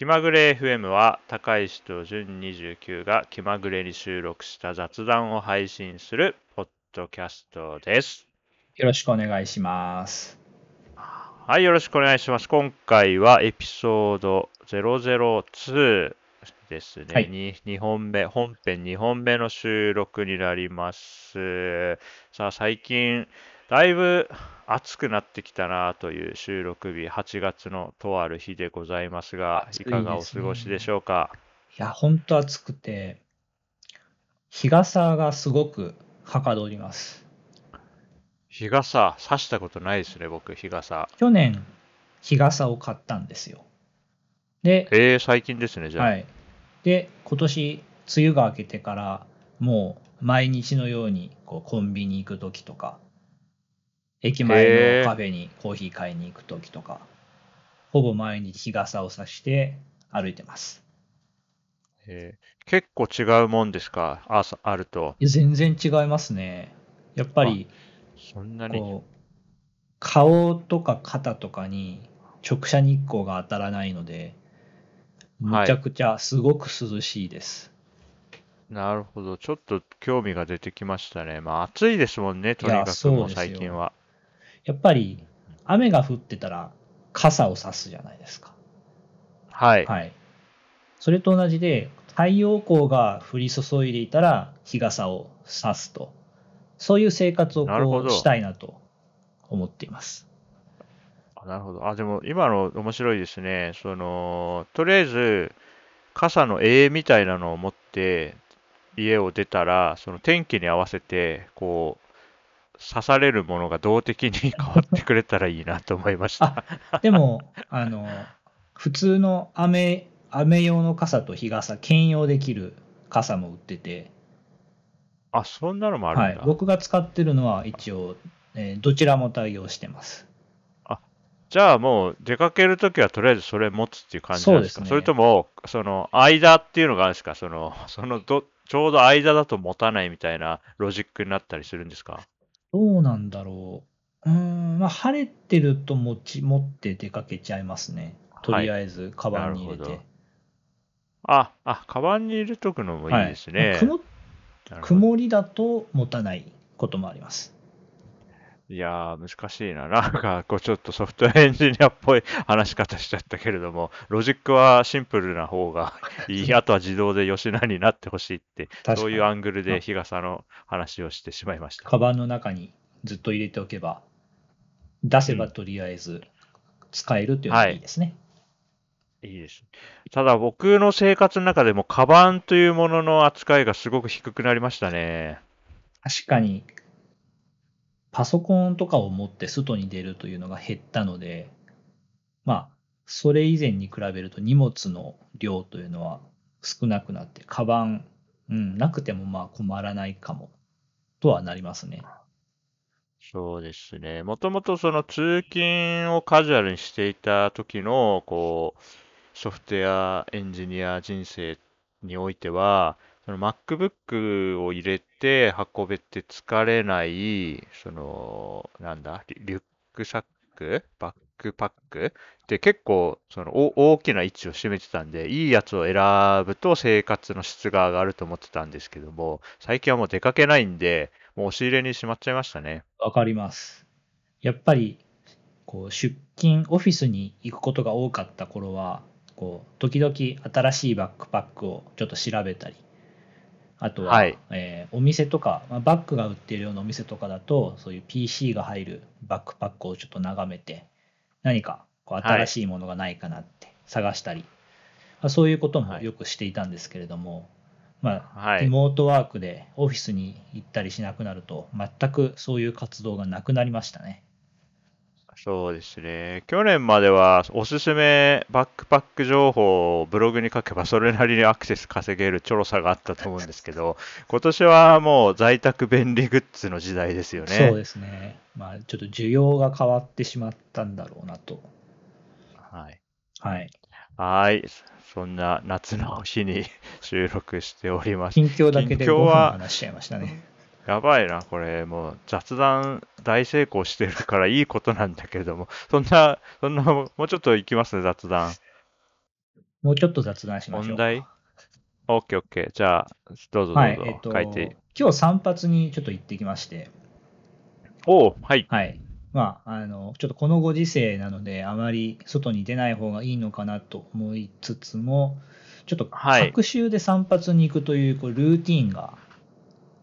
気まぐれ FM は高石と純29が気まぐれに収録した雑談を配信するポッドキャストです。よろしくお願いします。はい、よろしくお願いします。今回はエピソード002ですね。はいに2本目、本編2本目の収録になります。さあ、最近、だいぶ暑くなってきたなという収録日、8月のとある日でございますが、暑いいかがお過ごしでしょうか？いや、ほんと暑くて、日傘がすごくはかどります。日傘、差したことないですね、僕、日傘。去年、日傘を買ったんですよ。で、えー、最近ですね、じゃあ。はい。で、今年、梅雨が明けてから、もう毎日のようにこうコンビニ行くときとか、駅前のカフェにコーヒー買いに行くときとか、ほぼ毎日日傘を差して歩いてます。えー結構違うもんですか、朝あると。いや全然違いますね。やっぱり、そんなに？顔とか肩とかに直射日光が当たらないので、はいむちゃくちゃすごく涼しいです。なるほど。ちょっと興味が出てきましたね。まあ暑いですもんね、とにかく最近は。やっぱり雨が降ってたら傘を差すじゃないですか。はい。はい。それと同じで太陽光が降り注いでいたら日傘を差すと。そういう生活をなるほどこうしたいなと思っています。あなるほど。あ、でも今の面白いですね。その、とりあえず、傘の絵みたいなのを持って家を出たら、その天気に合わせて、こう、刺されるものが動的に変わってくれたらいいなと思いました。でも、あの、普通の雨、雨用の傘と日傘、兼用できる傘も売ってて、あ、そんなのもあるんだ。はい、僕が使ってるのは一応、えーどちらも対応してます。じゃあもう出かけるときはとりあえずそれ持つっていう感じなんですか？そうですねそれとも、その間っていうのがあるんですか？その、そのど、ちょうど間だと持たないみたいなロジックになったりするんですか？どうなんだろう。うーん、まあ、晴れてると持ち、持って出かけちゃいますね。とりあえず、カバンに入れて。なるほあ、あ、カバンに入れとくのもいいですね。はい曇なるほど曇りだと持たないこともあります。いやー、難しいな。なんか、こう、ちょっとソフトウェアエンジニアっぽい話し方しちゃったけれども、ロジックはシンプルな方がいい。あとは自動で吉田になってほしいって、そういうアングルで日傘の話をしてしまいました。カバンの中にずっと入れておけば、出せばとりあえず使えるっていうのがいいですね。いいです。ただ僕の生活の中でも、カバンというものの扱いがすごく低くなりましたね。確かに、パソコンとかを持って外に出るというのが減ったので、まあ、それ以前に比べると荷物の量というのは少なくなって、カバン、うん、なくてもまあ困らないかも、とはなりますね。そうですね。もともとその通勤をカジュアルにしていた時の、こう、ソフトウェアエンジニア人生においては、その MacBook を入れて運べて疲れない、その、なんだ、リュックサックバックパック？って結構、その大きな位置を占めてたんで、いいやつを選ぶと生活の質が上がると思ってたんですけども、最近はもう出かけないんで、もう押し入れにしまっちゃいましたね。わかります。やっぱり、こう、出勤、オフィスに行くことが多かった頃は、こう、時々新しいバックパックをちょっと調べたり、あとは、はい。えーお店とか、まあ、バッグが売っているようなお店とかだと、そういう PC が入るバックパックをちょっと眺めて、何かこうはい。新しいものがないかなって探したり、まあ、そういうこともはい。よくしていたんですけれども、まあ、はい。リモートワークでオフィスに行ったりしなくなると、全くそういう活動がなくなりましたね。そうですね。去年まではおすすめバックパック情報をブログに書けばそれなりにアクセス稼げるちょろさがあったと思うんですけど、今年はもう在宅便利グッズの時代ですよね。そうですね。まあ、ちょっと需要が変わってしまったんだろうなと。はい。はい。はい。そんな夏の日に 収録しております。近況だけで5分話しちゃいましたね。やばいな、これ。もう雑談大成功してるからいいことなんだけれども、そんな、そんな、もうちょっと行きますね、雑談。もうちょっと雑談しましょう。本題 ?OK, OK. じゃあ、どうぞどうぞ、はい、えっと、書いて。今日散髪にちょっと行ってきまして、おおはい。はい。まあ、あの、ちょっとこのご時世なので、あまり外に出ない方がいいのかなと思いつつも、ちょっとはい各週で散髪に行くというこうルーティンが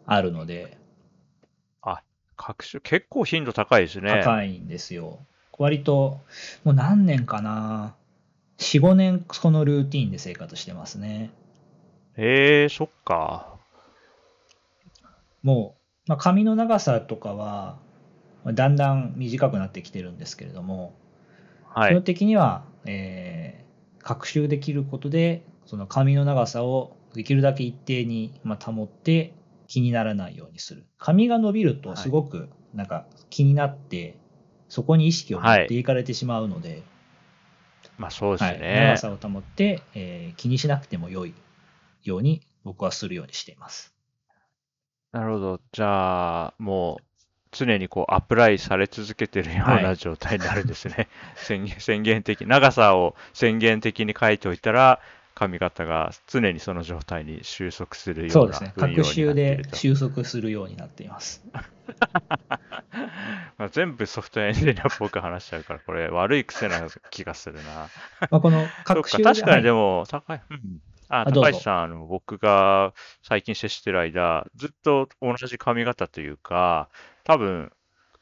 あるので、各種、結構頻度高いですね。高いんですよ。割と、もう何年かな、4、5年このルーティンで生活してますね。へえ、そっか。もう、まあ、髪の長さとかは、まあだんだん短くなってきてるんですけれども、基本はい。的には、えー学習できることで、その髪の長さをできるだけ一定にまあ保って気にならないようにする。髪が伸びるとすごくなんか気になって、そこに意識を持っていかれてしまうので、まあそうですはいね。長さを保って、えー気にしなくても良いように僕はするようにしています。なるほど。じゃあ、もう、常にこう、アプライされ続けてるようはない状態になるんですね。宣言、宣言的、長さを宣言的に書いておいたら、髪型が常にその状態に収束するようなそうですね。運用になってい学習で。収束するようになっています。まあ、全部ソフトウェアエンジニアっぽく話しちゃうから、これ悪い癖な気がするな。まあ、この そうか、学習確かにでも、も、高い、うん。あ、高橋さん、あの、僕が最近接してる間、ずっと同じ髪型というか、多分、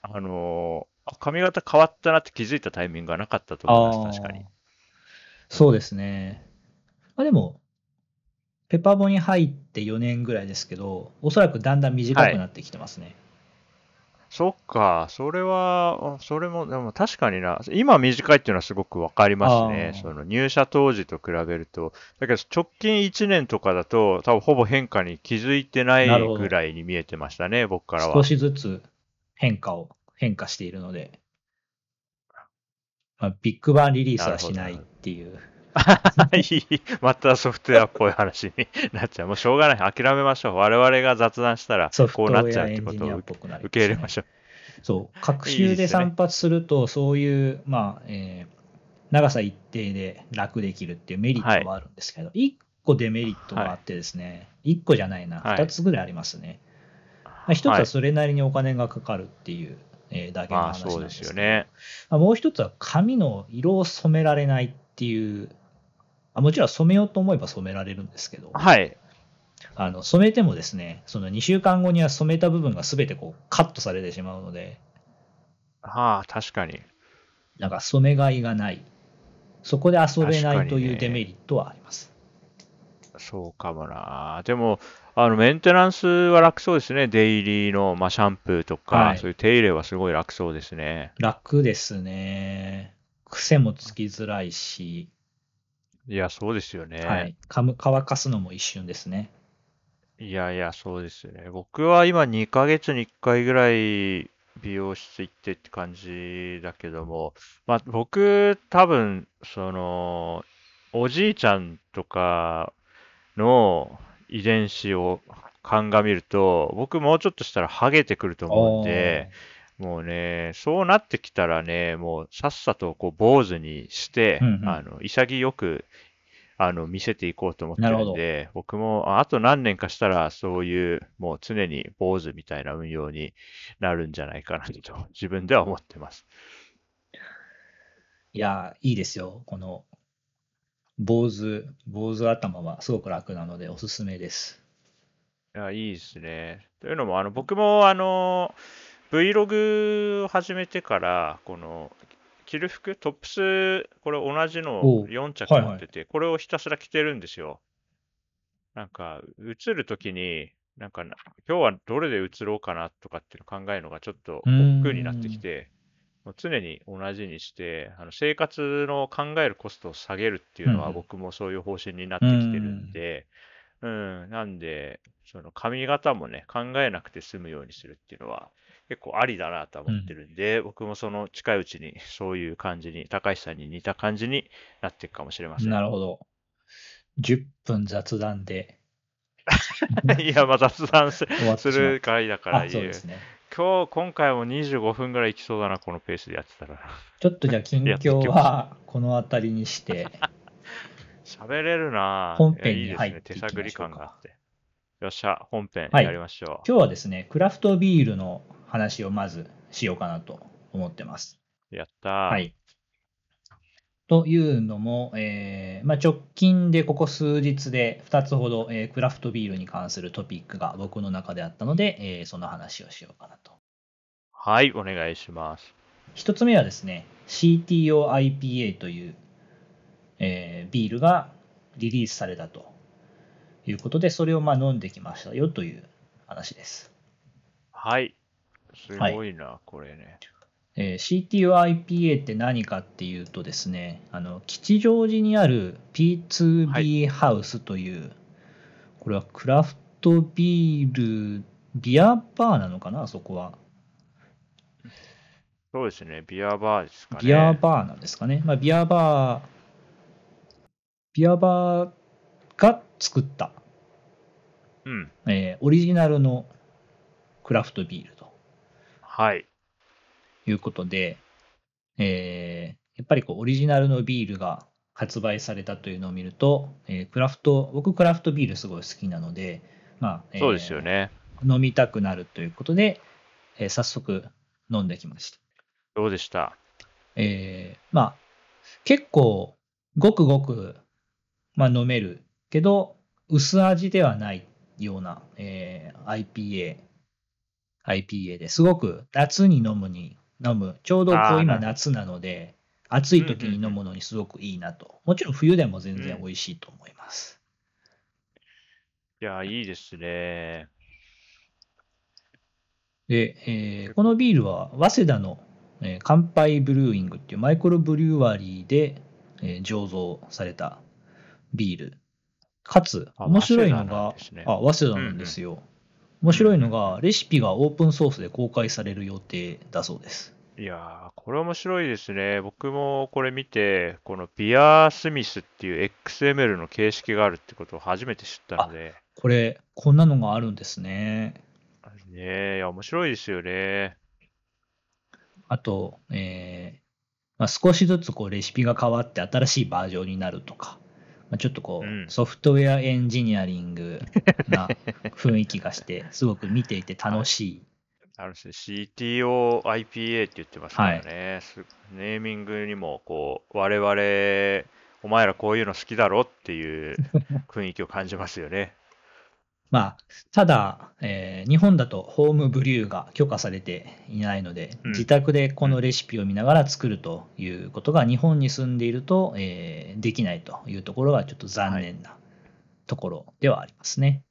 あの髪型変わったなって気づいたタイミングがなかったと思います、確かに。そうですね。まあ、でも、ペパボに入って4年ぐらいですけど、おそらくだんだん短くなってきてますね。そっか、それは、あそれも、でも確かにな、今短いっていうのはすごくわかりますね。その入社当時と比べると。だけど直近1年とかだと、多分ほぼ変化に気づいてないぐらいに見えてましたね、僕からは少。しずつ変化を、変化しているので、まあ、ビッグバンリリースはしないっていう。いいまたソフトウェアっぽい話になっちゃう。もうしょうがない。諦めましょう。我々が雑談したらこうなっちゃうってことを受け入れましょう。そう、学いい習で散髪すると、そういう、まあ、えー長さ一定で楽できるっていうメリットはあるんですけど、一個デメリットがあってですね、一個じゃないな、はい二つぐらいありますね。まあ一つははいそれなりにお金がかかるっていう、えーだけのまあ話なんですすけど。まあもう一つは髪の色を染められないっていう、あもちろん染めようと思えば染められるんですけど、はい。あの染めてもですね、その2週間後には染めた部分が全てこうカットされてしまうので、はあ、確かに。なんか染めがいがない。そこで遊べないというデメリットはあります。そうかもな。でも、あの、メンテナンスは楽そうですね。デイリーの、まあ、シャンプーとか、はいそういう手入れはすごい楽そうですね。楽ですね。癖もつきづらいし、いや、そうですよね。はい、かむ乾かすのも一瞬ですね。いやいや、そうですよね。僕は今2ヶ月に1回ぐらい美容室行ってって感じだけども、まあ僕多分、その、おじいちゃんとかの遺伝子を鑑みると、僕もうちょっとしたらハゲてくると思うんで、もうね、そうなってきたらね、もうさっさとこう坊主にして、うんうんあの潔くあの見せていこうと思ってなるんで、僕もああと何年かしたらそういうもう常に坊主みたいな運用になるんじゃないかなと自分では思ってます。いや、いいですよ。この、坊主、坊主頭はすごく楽なのでおすすめです。いや、いいですね。というのも、あの僕もあの Vlog を始めてから、この着る服、トップス、これ同じのおう。4着はいはい。持ってて、これをひたすら着てるんですよ。なんか、映るときに、なんかな、今日はどれで映ろうかなとかっていうのを考えるのがちょっと億劫になってきて、もう常に同じにして、あの生活の考えるコストを下げるっていうのはうんうん。僕もそういう方針になってきてるんで、うん、なんで、その髪型もね、考えなくて済むようにするっていうのは結構ありだなとは思ってるんで、僕もその近いうちにそういう感じに、高橋さんに似た感じになっていくかもしれません。なるほど。10分雑談で いや、まあ雑談する回だからあ、そうですね。今日、今回も25分ぐらいいきそうだな、このペースでやってたら。ちょっとじゃあ近況はこの辺りにして、喋れるなぁ本編に入ってですね。手探り感があって。よっしゃ、本編はいやりましょう。今日はですね、クラフトビールの話をまずしようかなと思ってます。やったー。はい。というのも、えーまあ、直近でここ数日で2つほど、えークラフトビールに関するトピックが僕の中であったので、えーその話をしようかなと。はい、お願いします。1つ目はですね、CTOIPA という、えービールがリリースされたということで、それをまあ飲んできましたよという話です。はい。すごいな、これね。えー CTOIPA って何かっていうとですね、あの吉祥寺にある P2B ハウスという、これはクラフトビール、ビアバーなのかな、あそこは。そうですね、ビアバーですかね。ビアバーなんですかね。まあ、ビアバー、ビアバーが作った、うん。えーオリジナルのクラフトビールとはい。いうことで、えーやっぱりこうオリジナルのビールが発売されたというのを見ると、えークラフト、僕クラフトビールすごい好きなので、まあ、えーそうですよね。飲みたくなるということで、えー早速飲んできました。どうでした？えーまあ、結構、ごくごく、まあ、飲めるけど、薄味ではないような、えー IPA、IPA ですごく夏に飲むに、飲む、ちょうどこう今夏なので、暑い時に飲むのにすごくいいなと。もちろん冬でも全然うん美味しいと思います。いや、いいですね。で、えーこのビールは、早稲田の、えー乾杯ブルーイングっていうマイクロブリュワリーで、えー醸造されたビール。かつ、あ面白いのが、あ、早稲田なんですよ。面白いのが、レシピがオープンソースで公開される予定だそうです。いやー、これ面白いですね。僕もこれ見て、このビアスミスっていう XML の形式があるってことを初めて知ったので、これ、こんなのがあるんですね。ねえ、いや、面白いですよね。あと、えーまあ、少しずつこうレシピが変わって新しいバージョンになるとか、まあ、ちょっとこう、うんソフトウェアエンジニアリングな雰囲気がして、すごく見ていて楽しい。あるんですね。CTOIPA って言ってますからね。すネーミングにも、こう、我々、お前らこういうの好きだろっていう雰囲気を感じますよね。まあ、ただ、えー日本だとホームブリューが許可されていないので、うん自宅でこのレシピを見ながら作るということが日本に住んでいると、えーできないというところがちょっと残念なところではありますね。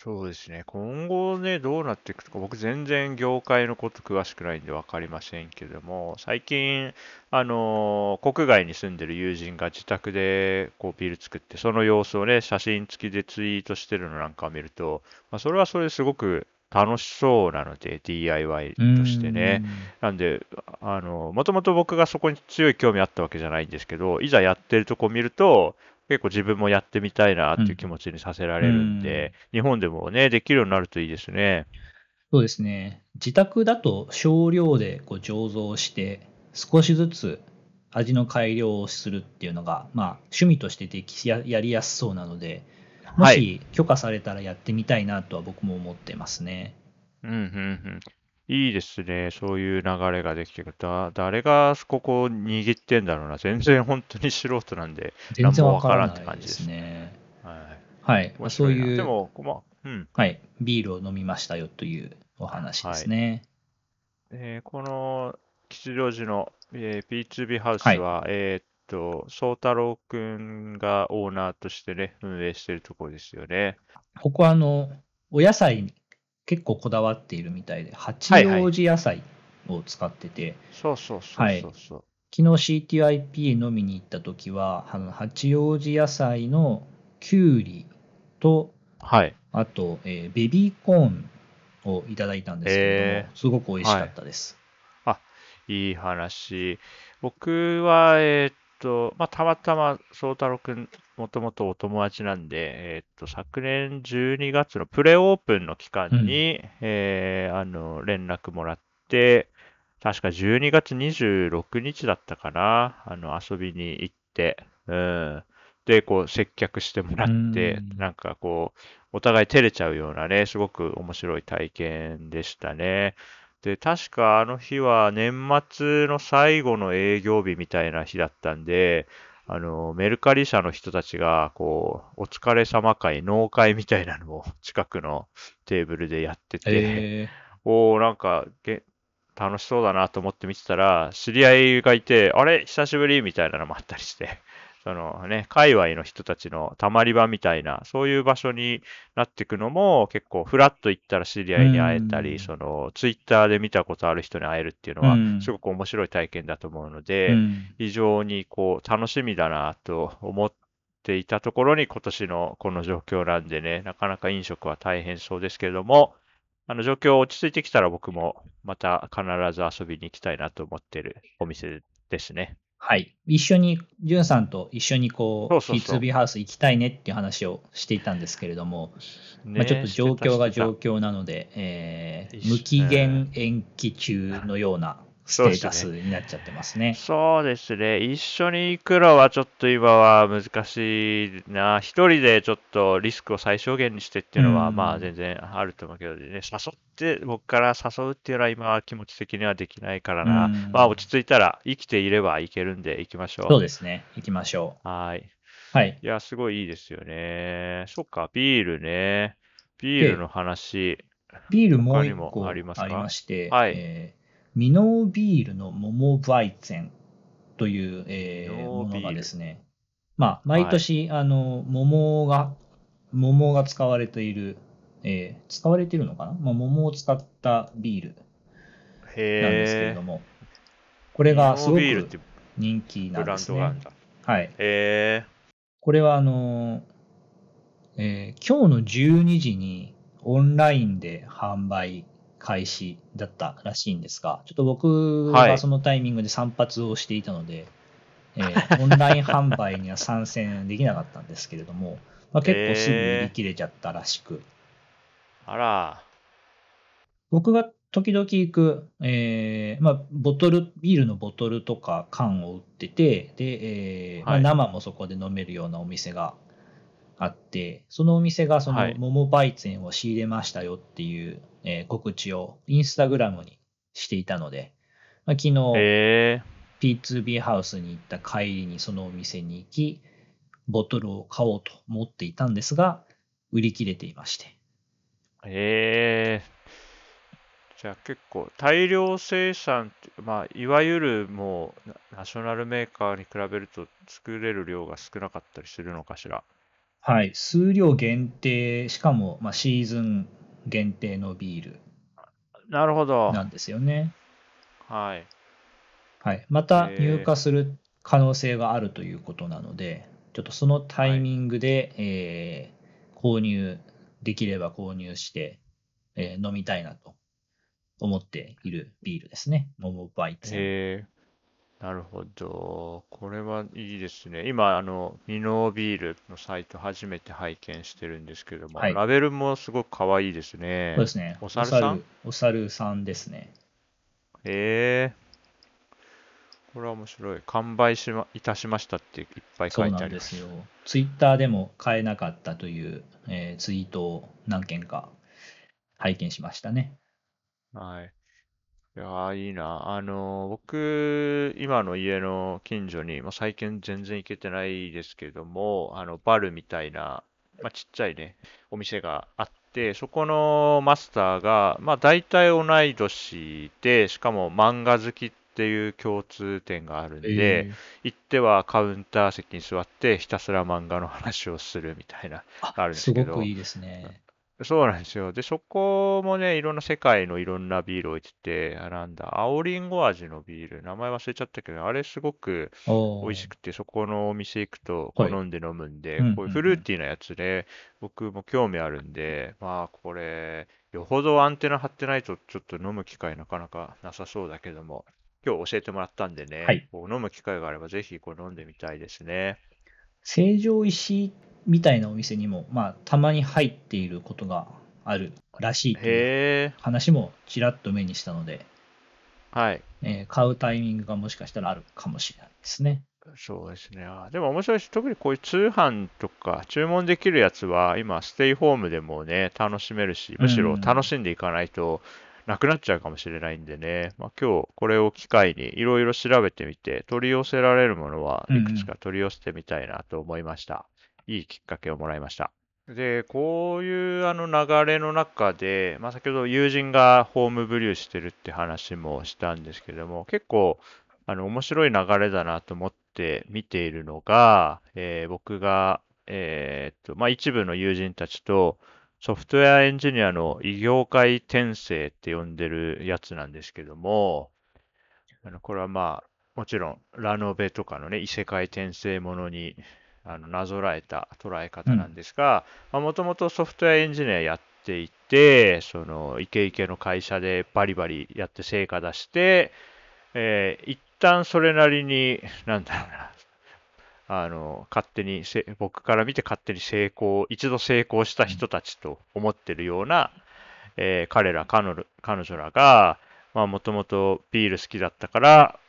そうですね。今後ね、どうなっていくとか、僕全然業界のこと詳しくないんで分かりませんけども、最近、あのー国外に住んでる友人が自宅でこうビール作って、その様子をね、写真付きでツイートしてるのなんかを見ると、まあ、それはそれですごく楽しそうなので、DIY としてね。なんで、あの、もともと僕がそこに強い興味あったわけじゃないんですけど、いざやってるとこを見ると、結構自分もやってみたいなっていう気持ちにさせられるんで、日本でもね、できるようになるといいですね。そうですね。自宅だと少量でこう醸造して、少しずつ味の改良をするっていうのが、まあ、趣味としてできややりやすそうなので、もはい。し許可されたらやってみたいなとは僕も思ってますね。うん、うん、うん。いいですね。そういう流れができてくる。だ、誰がここを握ってんだろうな。全然本当に素人なんで。全然わからなんもわからんって感じですすね。はい。はい。まあ面そういう、でも、まあ、うん。はい、ビールを飲みましたよというお話ですね。えーこの吉祥寺の、えー P2B ハウスは、えーっと、宗太郎くんがオーナーとしてね、運営してるところですよね。ここはあの、お野菜に結構こだわっているみたいで、八はいはい王子野菜を使ってて、そうそうそうそうそう。昨日 CTIP 飲みに行った時は、あの八王子野菜のきゅうりと、はい。あと、えーベビーコーンをいただいたんですけれども、えーすごく美味しかったです。いい話。僕は、えーっと、まあ、たまたま、宗太郎くん、もともとお友達なんで、えーっと、昨年12月のプレオープンの期間に、えーあの、連絡もらって、確か12月26日だったかな、あの、遊びに行って、うん。でこう接客してもらってうん、なんかこう、お互い照れちゃうようなね、すごく面白い体験でしたね。で、確かあの日は年末の最後の営業日みたいな日だったんで、あの、メルカリ社の人たちが、こう、お疲れ様会、納会みたいなのを 近くのテーブルでやってて、え。おー、なんかげ、楽しそうだなと思って見てたら、知り合いがいて、あれ？久しぶり？みたいなのもあったりして、そのね、界隈の人たちのたまり場みたいな、そういう場所になっていくのも結構フラッと行ったら知り合いに会えたり、うん。そのツイッターで見たことある人に会えるっていうのはうん。すごく面白い体験だと思うのーで、うん。非常にこう楽しみだなと思っていたところに今年のこの状況なんでね、なかなか飲食は大変そうですけれども、あの状況落ち着いてきたら僕もまた必ず遊びに行きたいなと思ってるお店ですね。はい。一緒に、じゅんさんと一緒にこう、そうそうそう。P2B ハウス行きたいねっていう話をしていたんですけれども、ねまあ、ちょっと状況が状況なので、えー無期限延期中のようなステータスになっちゃってますね。そうですね。一緒に行くのはちょっと今は難しいな。一人でちょっとリスクを最小限にしてっていうのは、うんまあ全然あると思うけどね。誘って、僕から誘うっていうのは今は気持ち的にはできないからな。うんまあ落ち着いたら生きていればいけるんで行きましょう。そうですね。行きましょはい。う。はい。いや、すごいいいですよね。そっか、ビールね。ビールの話。ビールもありありますか？まして、はいえーミノービールのモモバイツェンという、えーものがですね、まあ、毎年、あの、桃が、桃が使われている、えー使われているのかな、まあ、桃を使ったビールなんですけれへども、これがすごく人気なんですね。はい。へこれはあの、えー今日の12時にオンラインで販売開始だったらしいんですが、ちょっと僕ははいそのタイミングで散髪をしていたので、えー オンライン販売には参戦できなかったんですけれども、まあ、結構すぐ売り切れちゃったらしく、あら。僕が時々行く、えーまあ、ボトル、ビールのボトルとか缶を売ってて、で、えーまあ、はい。生もそこで飲めるようなお店があって、そのお店がそはいの桃バイツェンを仕入れましたよっていう、えー告知をインスタグラムにしていたので、まあ、昨日へえ。P2B ハウスに行った帰りにそのお店に行き、ボトルを買おうと思っていたんですが、売り切れていまして。へえ。じゃあ結構大量生産まあ、いわゆるもうナナショナルメーカーに比べると作れる量が少なかったりするのかしら？はい、数量限定、しかも、まあ、シーズン限定のビールなるほど。なんですよね。はい。はい、またへー入荷する可能性があるということなので、ちょっとそのタイミングで、えー購入できれば購入して、えー飲みたいなと思っているビールですね。モモバイツ。へえ。なるほど。これはいいですね。今、あの、ミノービールのサイト初めて拝見してるんですけども、はいラベルもすごく可愛いですね。そうですね。お猿さん？お猿さんですね。へえ。これは面白い。完売しま、いたしましたっていっぱい書そういてあります。なんですよ。ツイッターでも買えなかったという、えーツイートを何件か拝見しましたね。はい。いやー、いいな。あのー、僕、今の家の近所に、まあ、最近全然行けてないですけども、あの、バルみたいな、まあ、ちっちゃいね、お店があって、そこのマスターが、まあ、大体同い年で、しかも漫画好きっていう共通点があるんで、行ってはカウンター席に座って、ひたすら漫画の話をするみたいな。ああるんですけどすごくいいですね。そうなんですよ。で、そこもね、いろんな世界のいろんなビールを置いてて、あ、なんだ、青りんご味のビール、名前忘れちゃったけど、あれすごく美味しくて、そこのお店行くとはい。好んで飲むんでうんうんうん、こういうフルーティーなやつで、僕も興味あるんで、まあ、これ、よほどアンテナ張ってないと、ちょっと飲む機会なかなかなさそうだけども、今日教えてもらったんでね、はい。こう飲む機会があれば、ぜひこう飲んでみたいですね。成城石みたいなお店にも、まあ、たまに入っていることがあるらしいという話もちらっと目にしたので、はい。えー買うタイミングがもしかしたらあるかもしれないですね。そうですね。あでも面白いし、特にこういう通販とか注文できるやつは、今、ステイホームでもね、楽しめるし、むしろ楽しんでいかないとなくなっちゃうかもしれないんでね、まあ、今日これを機会にいろいろ調べてみて、取り寄せられるものはいくつか取り寄せてみたいなと思いました。いいきっかけをもらいました。で、こういうあの流れの中で、まあ、先ほど友人がホームブリューしてるって話もしたんですけども、結構あの面白い流れだなと思って見ているのが、えー僕が、えーっと、まあ、一部の友人たちとソフトウェアエンジニアの異業界転生って呼んでるやつなんですけども、あのこれはまあ、もちろんラノベとかのね、異世界転生ものにあのなぞらえた捉え方なんですが、もともとソフトウェアエンジニアやっていて、そのイケイケの会社でバリバリやって成果出して、えー一旦それなりに、なんだろうな、あの、勝手にせ、僕から見て勝手に成功、一度成功した人たちと思ってるような、えー彼ら、彼女彼女らが、まあ、もともとビール好きだったから、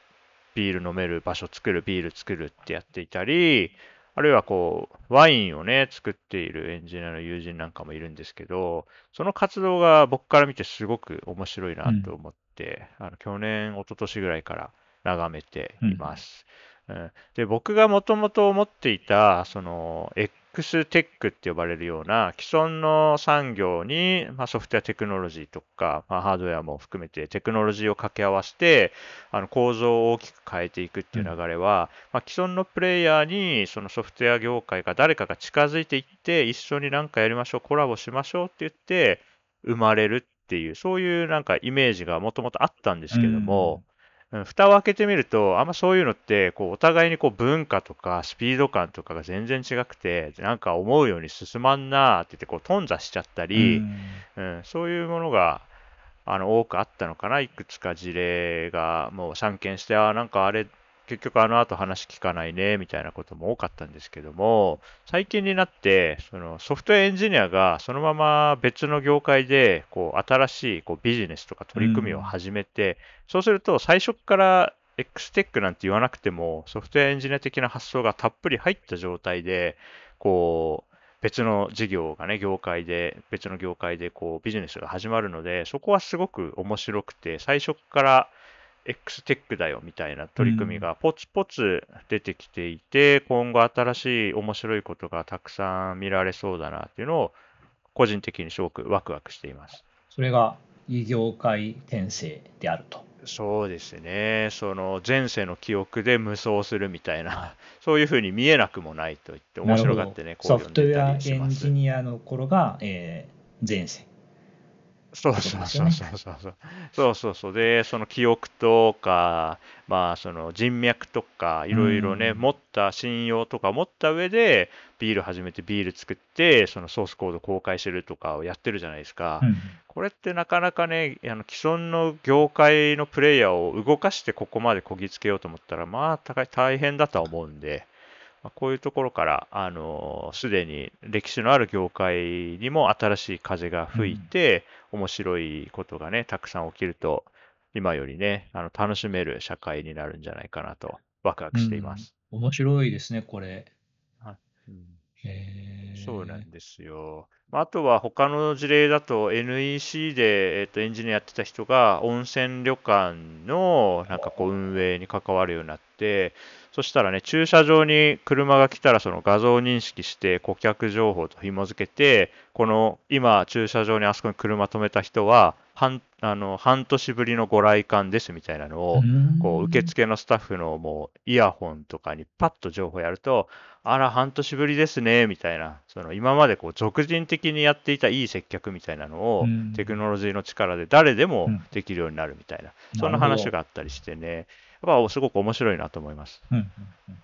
ビール飲める場所作る、ビール作るってやっていたり、あるいはこう、ワインをね、作っているエンジニアの友人なんかもいるんですけど、その活動が僕から見てすごく面白いなと思って、あの去年、一昨年ぐらいから眺めています。うん。で、僕がもともと思っていた、その、X テックって呼ばれるような既存の産業に、まあ、ソフトウェアテクノロジーとか、まあ、ハードウェアも含めてテクノロジーを掛け合わせて、あの構造を大きく変えていくっていう流れは、まあ、既存のプレイヤーにそのソフトウェア業界が誰かが近づいていって、一緒になんかやりましょう、コラボしましょうって言って生まれるっていう、そういうなんかイメージがもともとあったんですけども、うん蓋を開けてみると、あんまそういうのって、こう、お互いにこう文化とかスピード感とかが全然違くて、なんか思うように進まんなーって言って、こう、頓挫しちゃったり、うんうん、そういうものが、あの、多くあったのかな。いくつか事例がもう散見して、あ、なんかあれ、結局あの後話聞かないね、みたいなことも多かったんですけども、最近になって、そのソフトウェアエンジニアがそのまま別の業界で、こう、新しいこうビジネスとか取り組みを始めて、そうすると最初から X テックなんて言わなくても、ソフトウェアエンジニア的な発想がたっぷり入った状態で、こう、別の事業がね、業界で、別の業界でこうビジネスが始まるので、そこはすごく面白くて、最初から X テックだよみたいな取り組みがポツポツ出てきていて、今後新しい面白いことがたくさん見られそうだなっていうのを、個人的にすごくワクワクしています。それが異業界転生であると。そうですね。その前世の記憶で無双するみたいな、そういうふうに見えなくもないと言って面白がってね、こうソフトウェアエンジニアの頃が、えー前世。そうそうそうそうそうそう。そうそうそう。で、その記憶とか、まあ、その人脈とか、いろいろね、うん持った信用とか持った上で、ビール始めてビール作って、そのソースコード公開するとかをやってるじゃないですか。うんこれってなかなかね、あの既存の業界のプレイヤーを動かしてここまでこぎつけようと思ったら、まあ大大変だとは思うんで、まあこういうところから、あのすでに歴史のある業界にも新しい風が吹いて、面白いことがね、たくさん起きると、今よりね、あの楽しめる社会になるんじゃないかなと、ワクワクしています。うん面白いですね、これ。うんへーそうなんですよ。まああとは他の事例だと NEC で、えっとエンジニアやってた人が温泉旅館のなんかこう運営に関わるようになって、そしたらね、駐車場に車が来たらその画像認識して顧客情報と紐付けて、この今駐車場にあそこに車止めた人は半あの半年ぶりのご来館ですみたいなのを、こう受付のスタッフのもうイヤホンとかにパッと情報やると、あら、半年ぶりですね、みたいな、その今までこう俗人的にやっていたいい接客みたいなのを、うん。テクノロジーの力で誰でもうん。できるようになるみたいな、うんそんな話があったりしてね、やっぱすごく面白いなと思います。うんうんうん。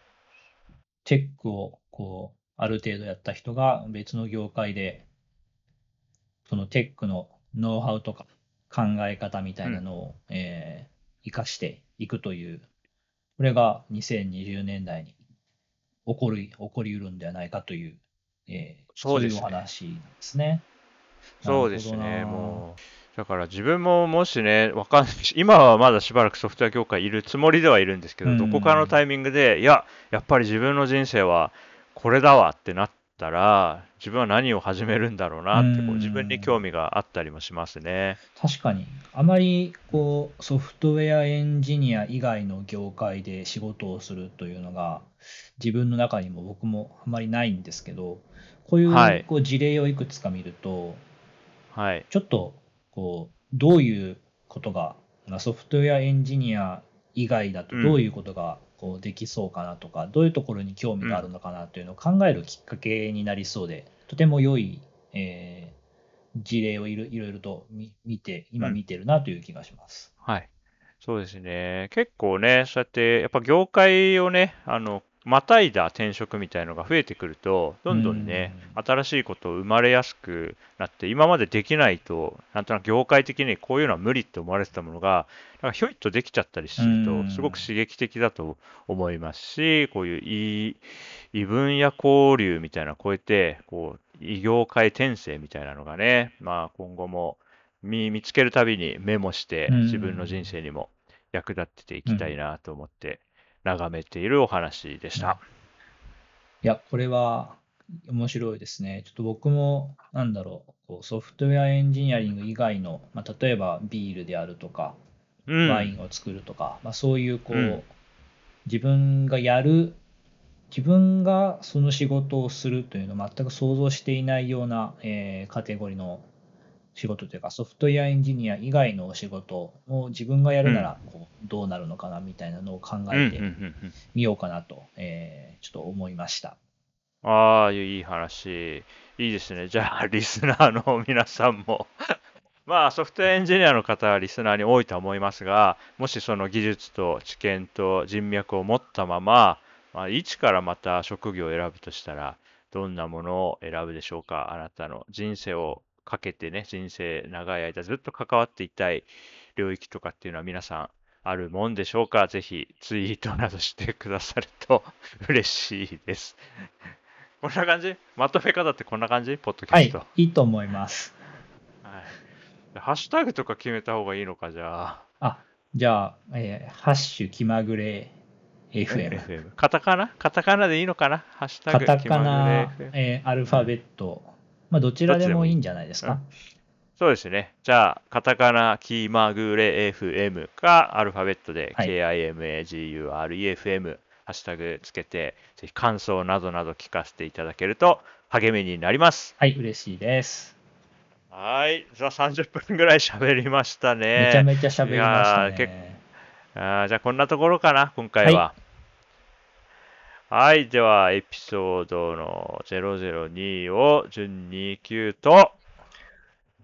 テックをこうある程度やった人が別の業界でそのテックのノウハウとか考え方みたいなのを、えー活かしていくという。これが2020年代に起こる起こりうるんではないかという、えーそうですね。いうお話ですね。そうですね、もう、だから自分ももしね、わかんないし、今はまだしばらくソフトウェア業界いるつもりではいるんですけど、うん。どこかのタイミングで、いや、やっぱり自分の人生はこれだわってなったら、自分は何を始めるんだろうなってこううん自分に興味があったりもしますね。確かに、あまりこうソフトウェアエンジニア以外の業界で仕事をするというのが、自分の中にも僕もあまりないんですけど、こういはいうこう事例をいくつか見ると、はい。ちょっとこうどういうことが、まあソフトウェアエンジニア以外だとうんどういうことがこうできそうかなとか、どういうところに興味があるのかなというのを考えるきっかけになりそうで、とても良い、えー事例をいろいろと見見て、今うん見てるなという気がします。はい。そうですね。結構ね、そうやって、やっぱ業界をね、あの、またいだ転職みたいのが増えてくると、どんどんね、新しいこと生まれやすくなって、今までできないと、なんとなく業界的にこういうのは無理って思われてたものが、なんかひょいっとできちゃったりするうん。と、すごく刺激的だと思いますし、こういう異異分野交流みたいなのを超えて、こう、異業界転生みたいなのがね、まあ今後も見見つけるたびにメモしてうん。自分の人生にも役立ってていきたいなと思って眺めているお話でした。いや、これは面白いですね。ちょっと僕も、なんだろう、こうソフトウェアエンジニアリング以外の、まあ、例えばビールであるとか、うん。ワインを作るとか、まあ、そういうこう、うん自分がやる自分がその仕事をするというのを全く想像していないような、えーカテゴリーの仕事というかソフトウェアエンジニア以外のお仕事を自分がやるならこうどうなるのかなみたいなのを考えてみようかなと、えーちょっと思いました。ああ、いい話。いいですね。じゃあ、リスナーの皆さんも まあ、ソフトウェアエンジニアの方はリスナーに多いとは思いますが、もしその技術と知見と人脈を持ったまま、まあ、一からまた職業を選ぶとしたら、どんなものを選ぶでしょうかあなたの人生をかけてね、人生長い間ずっと関わっていたい領域とかっていうのは皆さんあるもんでしょうか？ぜひツイートなどしてくださると 嬉しいです。こんな感じ？まとめ方ってこんな感じ？ポッドキはいャスト。、いいと思います。はい。ハッシュタグとか決めた方がいいのか、じゃあ。あ、じゃあ、えーハッシュ気まぐれ FM。FM。カタカナ？カタカナでいいのかな？ハッシュタグカタカ気まナぐれ FM、えーアルファベット、まあ、どちらでもいいんじゃないですか。そうですね。じゃあ、カタカナ気まぐれ FM か、アルファベットではい KIMAGUREFM、ハッシュタグつけて、ぜひ感想などなど聞かせていただけると励みになります。はい、嬉しいです。はい。じゃあ30分ぐらい喋りましたね。めちゃめちゃ喋りましたね。あーじゃあこんなところかな、今回は。はい、ではエピソードの002を順に9と、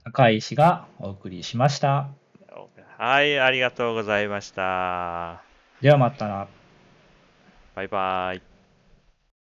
赤石がお送りしました。はい、ありがとうございました。ではまた。バイバイ。